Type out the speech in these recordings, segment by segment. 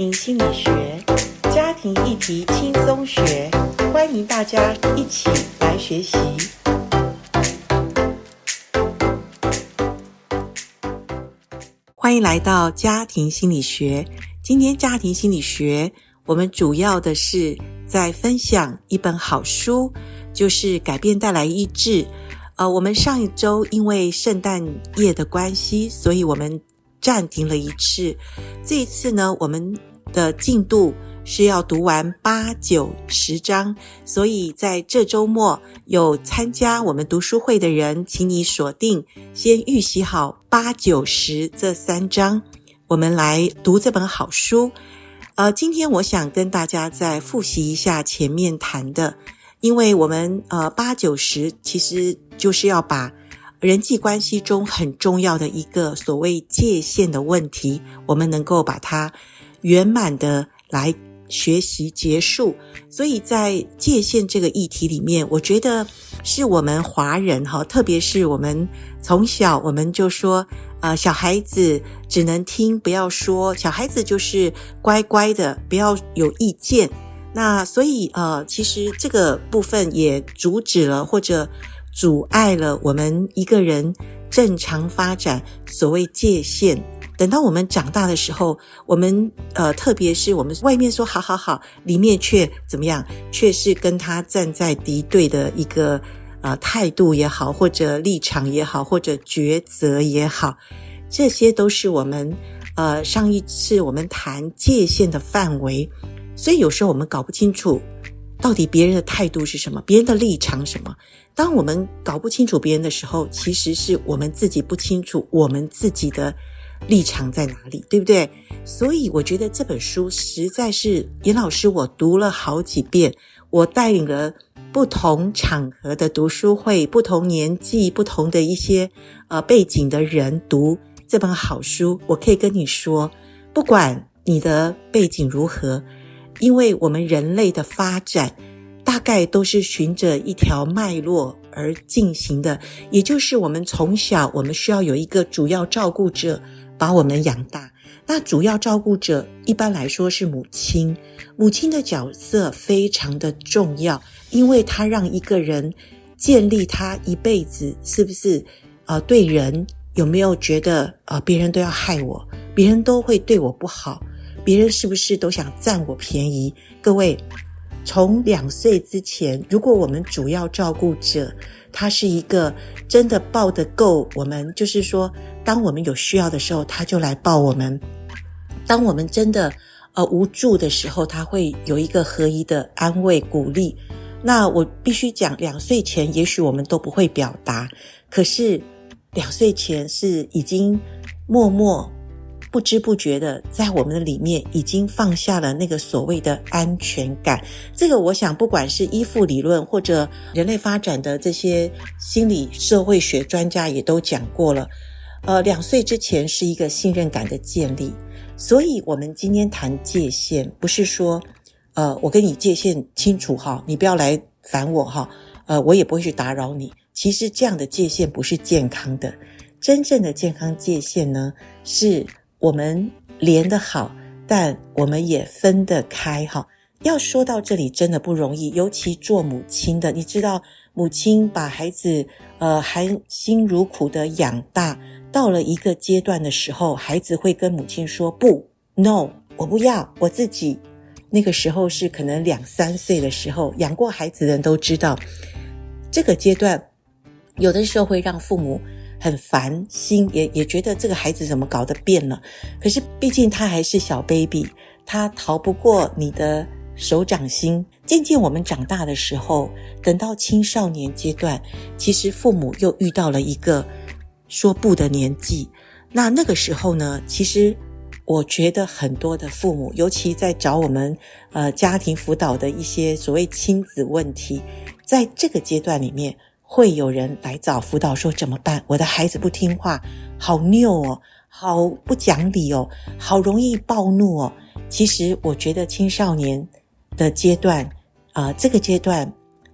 庭心理学，家庭议题轻松学，欢迎大家一起来学习。欢迎来到家庭心理学。今天家庭心理学，我们主要的是在分享一本好书，就是《改变带来医治》。呃，我们上一周因为圣诞夜的关系，所以我们暂停了一次。这一次呢，我们的进度是要读完八九十章，所以在这周末有参加我们读书会的人，请你锁定先预习好八九十这三章，我们来读这本好书。呃，今天我想跟大家再复习一下前面谈的，因为我们呃八九十其实就是要把。人际关系中很重要的一个所谓界限的问题，我们能够把它圆满的来学习结束。所以在界限这个议题里面，我觉得是我们华人哈，特别是我们从小我们就说，呃，小孩子只能听不要说，小孩子就是乖乖的，不要有意见。那所以呃，其实这个部分也阻止了或者。阻碍了我们一个人正常发展，所谓界限。等到我们长大的时候，我们呃，特别是我们外面说好好好，里面却怎么样？却是跟他站在敌对的一个呃态度也好，或者立场也好，或者抉择也好，这些都是我们呃上一次我们谈界限的范围。所以有时候我们搞不清楚。到底别人的态度是什么？别人的立场什么？当我们搞不清楚别人的时候，其实是我们自己不清楚我们自己的立场在哪里，对不对？所以我觉得这本书实在是严老师，我读了好几遍，我带领了不同场合的读书会，不同年纪、不同的一些呃背景的人读这本好书。我可以跟你说，不管你的背景如何。因为我们人类的发展，大概都是循着一条脉络而进行的，也就是我们从小我们需要有一个主要照顾者把我们养大。那主要照顾者一般来说是母亲，母亲的角色非常的重要，因为她让一个人建立他一辈子，是不是？呃，对人有没有觉得呃，别人都要害我，别人都会对我不好？别人是不是都想占我便宜？各位，从两岁之前，如果我们主要照顾者他是一个真的抱得够我们，就是说，当我们有需要的时候，他就来抱我们；当我们真的呃无助的时候，他会有一个合一的安慰鼓励。那我必须讲，两岁前也许我们都不会表达，可是两岁前是已经默默。不知不觉的，在我们的里面已经放下了那个所谓的安全感。这个，我想，不管是依附理论或者人类发展的这些心理社会学专家也都讲过了。呃，两岁之前是一个信任感的建立。所以，我们今天谈界限，不是说，呃，我跟你界限清楚哈，你不要来烦我哈，呃，我也不会去打扰你。其实，这样的界限不是健康的。真正的健康界限呢，是。我们连得好，但我们也分得开哈。要说到这里，真的不容易，尤其做母亲的，你知道，母亲把孩子呃含辛茹苦的养大，到了一个阶段的时候，孩子会跟母亲说不，no，我不要，我自己。那个时候是可能两三岁的时候，养过孩子的人都知道，这个阶段有的时候会让父母。很烦心，也也觉得这个孩子怎么搞得变了。可是毕竟他还是小 baby，他逃不过你的手掌心。渐渐我们长大的时候，等到青少年阶段，其实父母又遇到了一个说不的年纪。那那个时候呢，其实我觉得很多的父母，尤其在找我们呃家庭辅导的一些所谓亲子问题，在这个阶段里面。会有人来找辅导说怎么办？我的孩子不听话，好拗哦，好不讲理哦，好容易暴怒哦。其实我觉得青少年的阶段，啊、这个阶段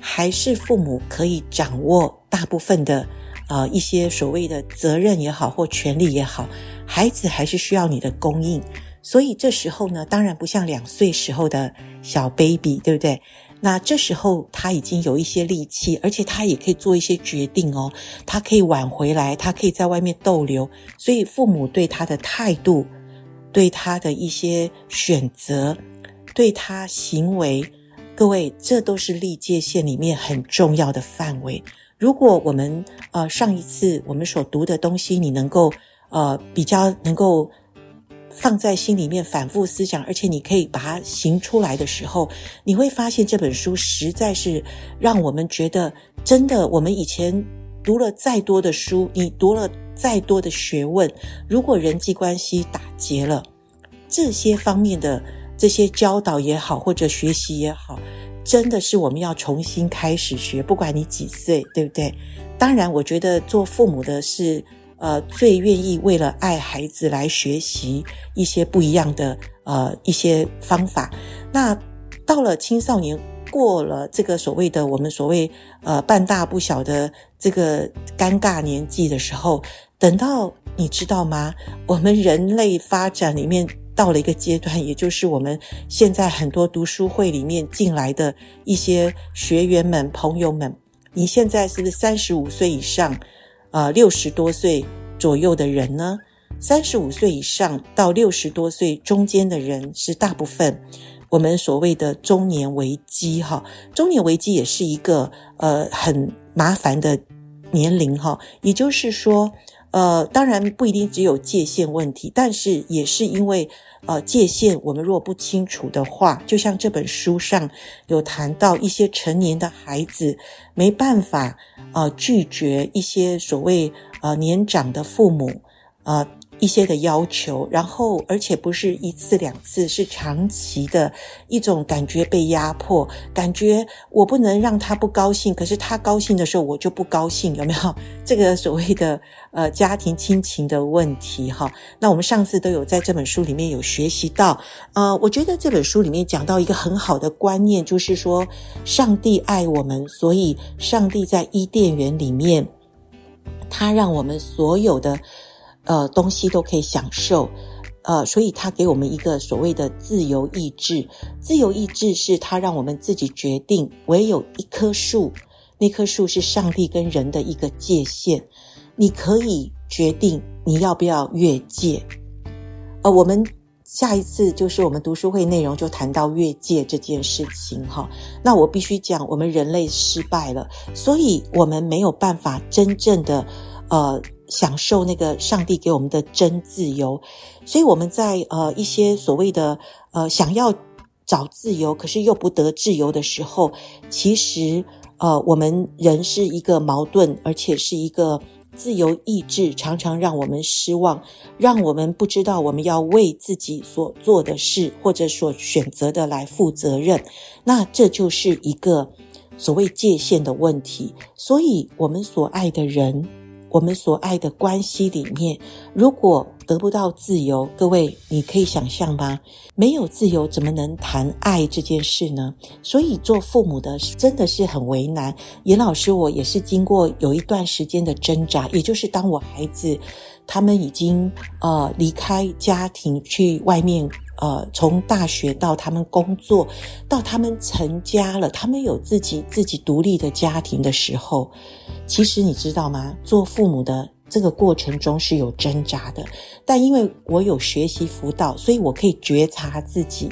还是父母可以掌握大部分的，呃，一些所谓的责任也好或权利也好，孩子还是需要你的供应。所以这时候呢，当然不像两岁时候的小 baby，对不对？那这时候他已经有一些力气，而且他也可以做一些决定哦，他可以挽回来，他可以在外面逗留。所以父母对他的态度，对他的一些选择，对他行为，各位，这都是立界线里面很重要的范围。如果我们呃上一次我们所读的东西，你能够呃比较能够。放在心里面反复思想，而且你可以把它行出来的时候，你会发现这本书实在是让我们觉得，真的，我们以前读了再多的书，你读了再多的学问，如果人际关系打结了，这些方面的这些教导也好，或者学习也好，真的是我们要重新开始学，不管你几岁，对不对？当然，我觉得做父母的是。呃，最愿意为了爱孩子来学习一些不一样的呃一些方法。那到了青少年，过了这个所谓的我们所谓呃半大不小的这个尴尬年纪的时候，等到你知道吗？我们人类发展里面到了一个阶段，也就是我们现在很多读书会里面进来的一些学员们、朋友们，你现在是不是三十五岁以上？呃，六十多岁左右的人呢，三十五岁以上到六十多岁中间的人是大部分。我们所谓的中年危机，哈，中年危机也是一个呃很麻烦的年龄，哈。也就是说，呃，当然不一定只有界限问题，但是也是因为。呃，界限我们若不清楚的话，就像这本书上有谈到，一些成年的孩子没办法呃拒绝一些所谓呃年长的父母呃。一些的要求，然后而且不是一次两次，是长期的一种感觉被压迫，感觉我不能让他不高兴，可是他高兴的时候我就不高兴，有没有 这个所谓的呃家庭亲情的问题哈？那我们上次都有在这本书里面有学习到，呃，我觉得这本书里面讲到一个很好的观念，就是说上帝爱我们，所以上帝在伊甸园里面，他让我们所有的。呃，东西都可以享受，呃，所以他给我们一个所谓的自由意志。自由意志是他让我们自己决定，唯有一棵树，那棵树是上帝跟人的一个界限，你可以决定你要不要越界。呃，我们下一次就是我们读书会内容就谈到越界这件事情哈。那我必须讲，我们人类失败了，所以我们没有办法真正的呃。享受那个上帝给我们的真自由，所以我们在呃一些所谓的呃想要找自由，可是又不得自由的时候，其实呃我们人是一个矛盾，而且是一个自由意志常常让我们失望，让我们不知道我们要为自己所做的事或者所选择的来负责任，那这就是一个所谓界限的问题，所以我们所爱的人。我们所爱的关系里面，如果得不到自由，各位，你可以想象吗？没有自由，怎么能谈爱这件事呢？所以做父母的真的是很为难。严老师，我也是经过有一段时间的挣扎，也就是当我孩子他们已经呃离开家庭去外面。呃，从大学到他们工作，到他们成家了，他们有自己自己独立的家庭的时候，其实你知道吗？做父母的这个过程中是有挣扎的，但因为我有学习辅导，所以我可以觉察自己，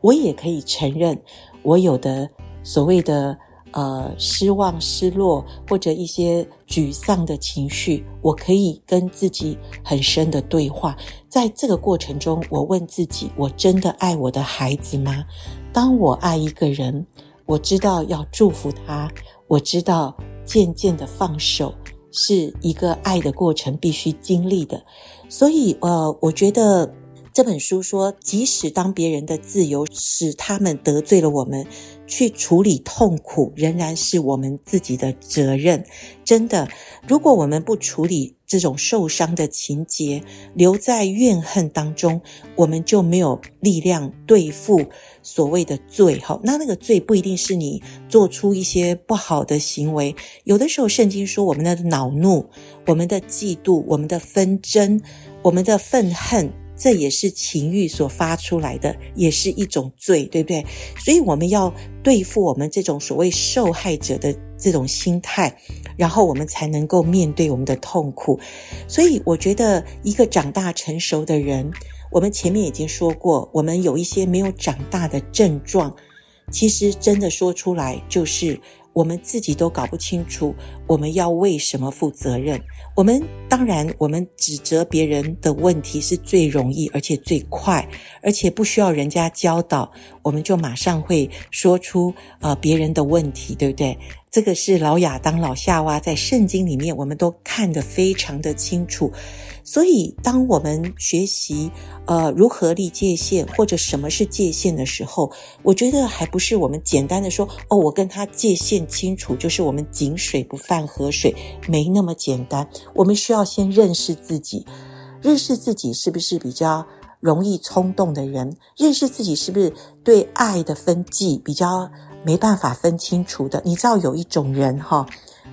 我也可以承认我有的所谓的。呃，失望、失落或者一些沮丧的情绪，我可以跟自己很深的对话。在这个过程中，我问自己：我真的爱我的孩子吗？当我爱一个人，我知道要祝福他，我知道渐渐的放手是一个爱的过程，必须经历的。所以，呃，我觉得。这本书说，即使当别人的自由使他们得罪了我们，去处理痛苦仍然是我们自己的责任。真的，如果我们不处理这种受伤的情节，留在怨恨当中，我们就没有力量对付所谓的罪。哈，那那个罪不一定是你做出一些不好的行为，有的时候圣经说，我们的恼怒、我们的嫉妒、我们的纷争、我们的愤恨。这也是情欲所发出来的，也是一种罪，对不对？所以我们要对付我们这种所谓受害者的这种心态，然后我们才能够面对我们的痛苦。所以我觉得，一个长大成熟的人，我们前面已经说过，我们有一些没有长大的症状，其实真的说出来就是。我们自己都搞不清楚，我们要为什么负责任？我们当然，我们指责别人的问题是最容易，而且最快，而且不需要人家教导，我们就马上会说出呃别人的问题，对不对？这个是老亚当、老夏娃在圣经里面，我们都看得非常的清楚。所以，当我们学习呃如何立界限，或者什么是界限的时候，我觉得还不是我们简单的说哦，我跟他界限清楚，就是我们井水不犯河水，没那么简单。我们需要先认识自己，认识自己是不是比较容易冲动的人？认识自己是不是对爱的分际比较没办法分清楚的？你知道有一种人哈，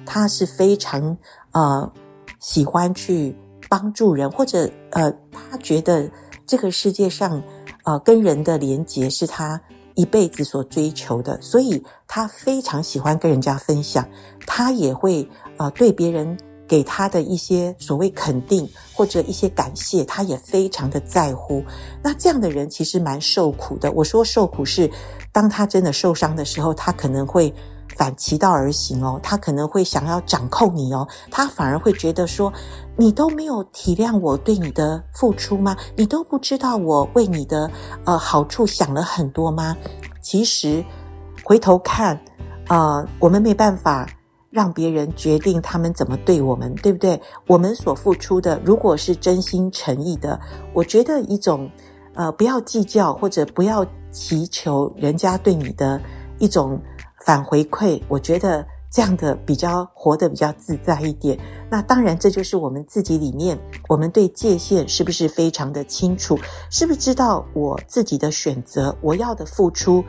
他是非常呃喜欢去帮助人，或者呃他觉得这个世界上呃跟人的连结是他一辈子所追求的，所以他非常喜欢跟人家分享，他也会呃对别人。给他的一些所谓肯定或者一些感谢，他也非常的在乎。那这样的人其实蛮受苦的。我说受苦是，当他真的受伤的时候，他可能会反其道而行哦，他可能会想要掌控你哦，他反而会觉得说，你都没有体谅我对你的付出吗？你都不知道我为你的呃好处想了很多吗？其实回头看，呃，我们没办法。让别人决定他们怎么对我们，对不对？我们所付出的，如果是真心诚意的，我觉得一种，呃，不要计较或者不要祈求人家对你的一种反回馈，我觉得这样的比较活得比较自在一点。那当然，这就是我们自己里面，我们对界限是不是非常的清楚？是不是知道我自己的选择，我要的付出？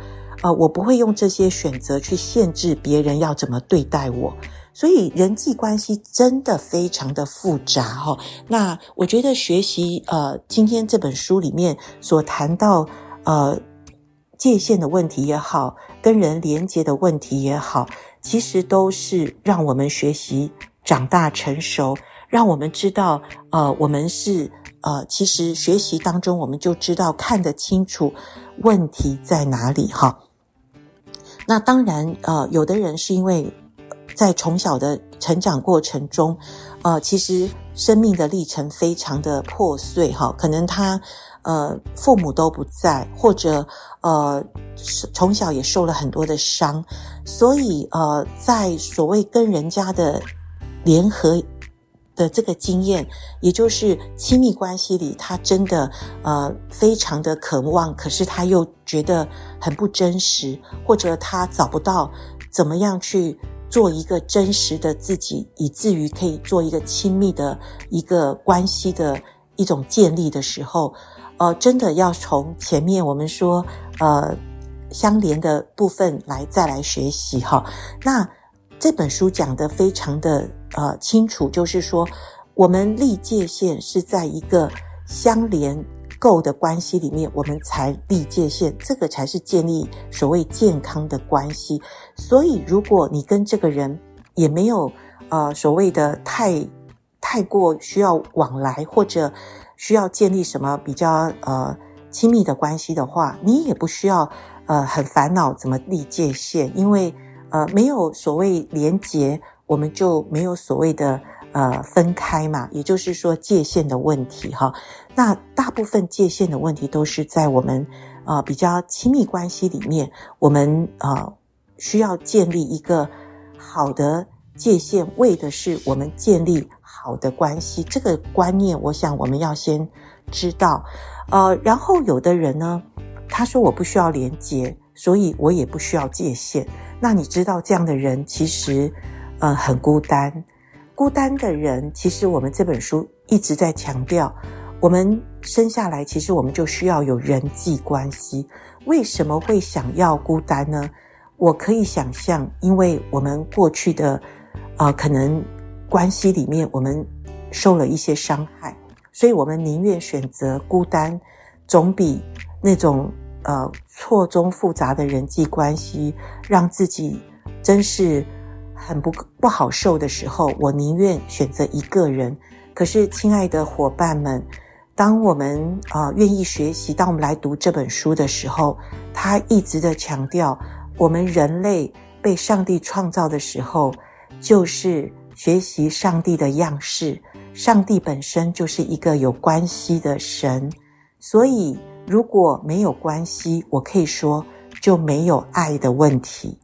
呃，我不会用这些选择去限制别人要怎么对待我，所以人际关系真的非常的复杂哈、哦。那我觉得学习呃今天这本书里面所谈到呃界限的问题也好，跟人连接的问题也好，其实都是让我们学习长大成熟，让我们知道呃我们是呃其实学习当中我们就知道看得清楚问题在哪里哈。那当然，呃，有的人是因为在从小的成长过程中，呃，其实生命的历程非常的破碎，哈，可能他呃父母都不在，或者呃从小也受了很多的伤，所以呃在所谓跟人家的联合。的这个经验，也就是亲密关系里，他真的呃非常的渴望，可是他又觉得很不真实，或者他找不到怎么样去做一个真实的自己，以至于可以做一个亲密的一个关系的一种建立的时候，呃，真的要从前面我们说呃相连的部分来再来学习哈。那这本书讲的非常的。呃，清楚就是说，我们立界限是在一个相连构的关系里面，我们才立界限，这个才是建立所谓健康的关系。所以，如果你跟这个人也没有呃所谓的太太过需要往来，或者需要建立什么比较呃亲密的关系的话，你也不需要呃很烦恼怎么立界限，因为呃没有所谓连结。我们就没有所谓的呃分开嘛，也就是说界限的问题哈。那大部分界限的问题都是在我们呃比较亲密关系里面，我们呃需要建立一个好的界限，为的是我们建立好的关系。这个观念，我想我们要先知道。呃，然后有的人呢，他说我不需要连接，所以我也不需要界限。那你知道这样的人其实。呃，很孤单，孤单的人，其实我们这本书一直在强调，我们生下来其实我们就需要有人际关系。为什么会想要孤单呢？我可以想象，因为我们过去的，呃，可能关系里面我们受了一些伤害，所以我们宁愿选择孤单，总比那种呃错综复杂的人际关系让自己真是很不不好受的时候，我宁愿选择一个人。可是，亲爱的伙伴们，当我们啊、呃、愿意学习，当我们来读这本书的时候，他一直的强调，我们人类被上帝创造的时候，就是学习上帝的样式。上帝本身就是一个有关系的神，所以如果没有关系，我可以说就没有爱的问题。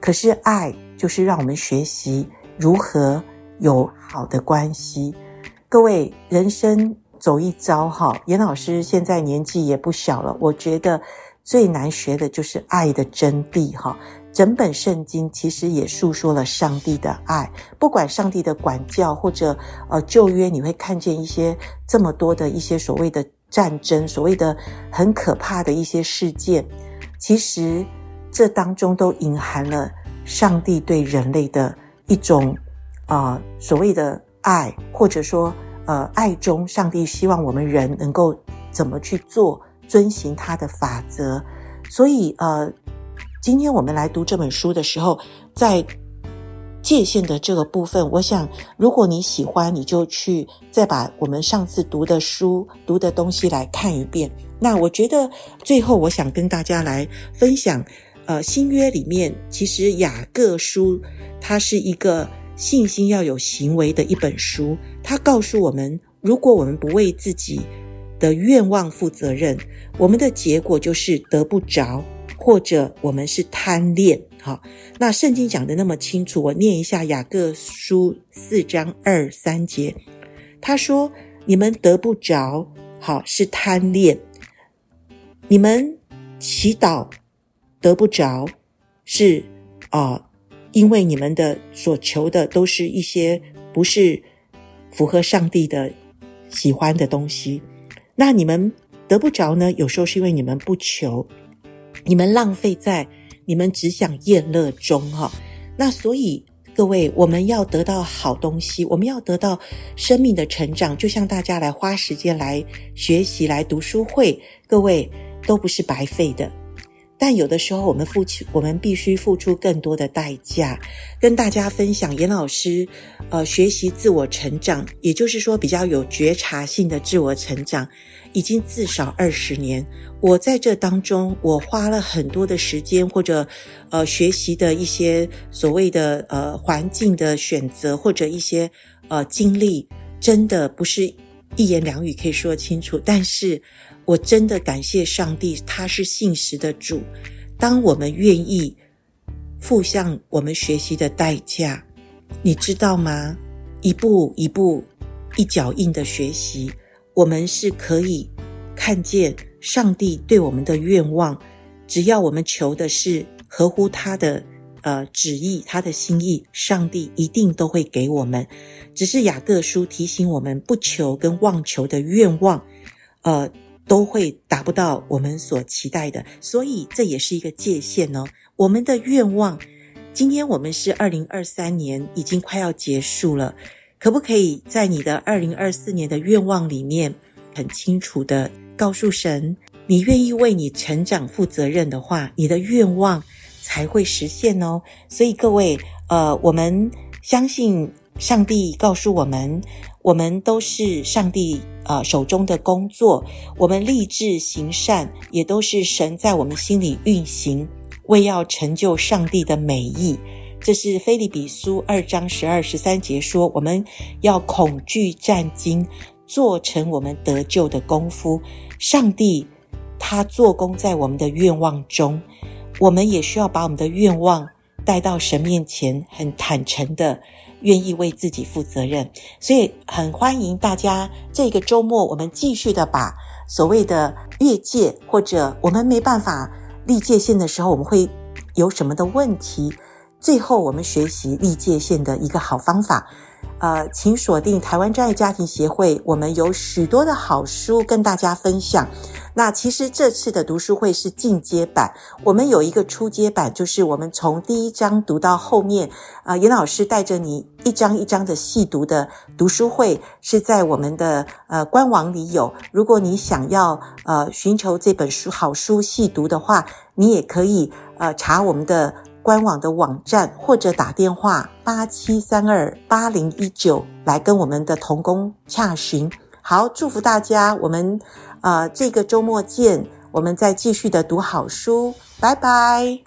可是爱就是让我们学习如何有好的关系。各位，人生。走一遭哈，严老师现在年纪也不小了。我觉得最难学的就是爱的真谛哈。整本圣经其实也诉说了上帝的爱，不管上帝的管教或者呃旧约，你会看见一些这么多的一些所谓的战争，所谓的很可怕的一些事件，其实这当中都隐含了上帝对人类的一种啊、所谓的爱，或者说。呃，爱中，上帝希望我们人能够怎么去做，遵行他的法则。所以，呃，今天我们来读这本书的时候，在界限的这个部分，我想，如果你喜欢，你就去再把我们上次读的书、读的东西来看一遍。那我觉得，最后我想跟大家来分享，呃，新约里面其实雅各书它是一个。信心要有行为的一本书，它告诉我们，如果我们不为自己的愿望负责任，我们的结果就是得不着，或者我们是贪恋。好，那圣经讲的那么清楚，我念一下雅各书四章二三节，他说：“你们得不着，好，是贪恋；你们祈祷得不着，是啊。”因为你们的所求的都是一些不是符合上帝的喜欢的东西，那你们得不着呢？有时候是因为你们不求，你们浪费在你们只想宴乐中哈。那所以各位，我们要得到好东西，我们要得到生命的成长，就像大家来花时间来学习、来读书会，各位都不是白费的。但有的时候，我们付出，我们必须付出更多的代价。跟大家分享，严老师，呃，学习自我成长，也就是说，比较有觉察性的自我成长，已经至少二十年。我在这当中，我花了很多的时间，或者呃，学习的一些所谓的呃环境的选择，或者一些呃经历，真的不是一言两语可以说清楚。但是。我真的感谢上帝，他是信实的主。当我们愿意付上我们学习的代价，你知道吗？一步一步、一脚印的学习，我们是可以看见上帝对我们的愿望。只要我们求的是合乎他的呃旨意、他的心意，上帝一定都会给我们。只是雅各书提醒我们，不求跟妄求的愿望，呃。都会达不到我们所期待的，所以这也是一个界限哦。我们的愿望，今天我们是二零二三年，已经快要结束了，可不可以在你的二零二四年的愿望里面，很清楚的告诉神，你愿意为你成长负责任的话，你的愿望才会实现哦。所以各位，呃，我们相信上帝告诉我们。我们都是上帝呃手中的工作，我们立志行善，也都是神在我们心里运行，为要成就上帝的美意。这是腓立比书二章十二十三节说，我们要恐惧战兢，做成我们得救的功夫。上帝他做工在我们的愿望中，我们也需要把我们的愿望带到神面前，很坦诚的。愿意为自己负责任，所以很欢迎大家这个周末，我们继续的把所谓的越界，或者我们没办法立界限的时候，我们会有什么的问题？最后我们学习立界线的一个好方法。呃，请锁定台湾专业家庭协会，我们有许多的好书跟大家分享。那其实这次的读书会是进阶版，我们有一个初阶版，就是我们从第一章读到后面，啊、呃，严老师带着你一章一章的细读的读书会，是在我们的呃官网里有。如果你想要呃寻求这本书好书细读的话，你也可以呃查我们的。官网的网站，或者打电话八七三二八零一九来跟我们的童工洽询。好，祝福大家，我们呃这个周末见，我们再继续的读好书，拜拜。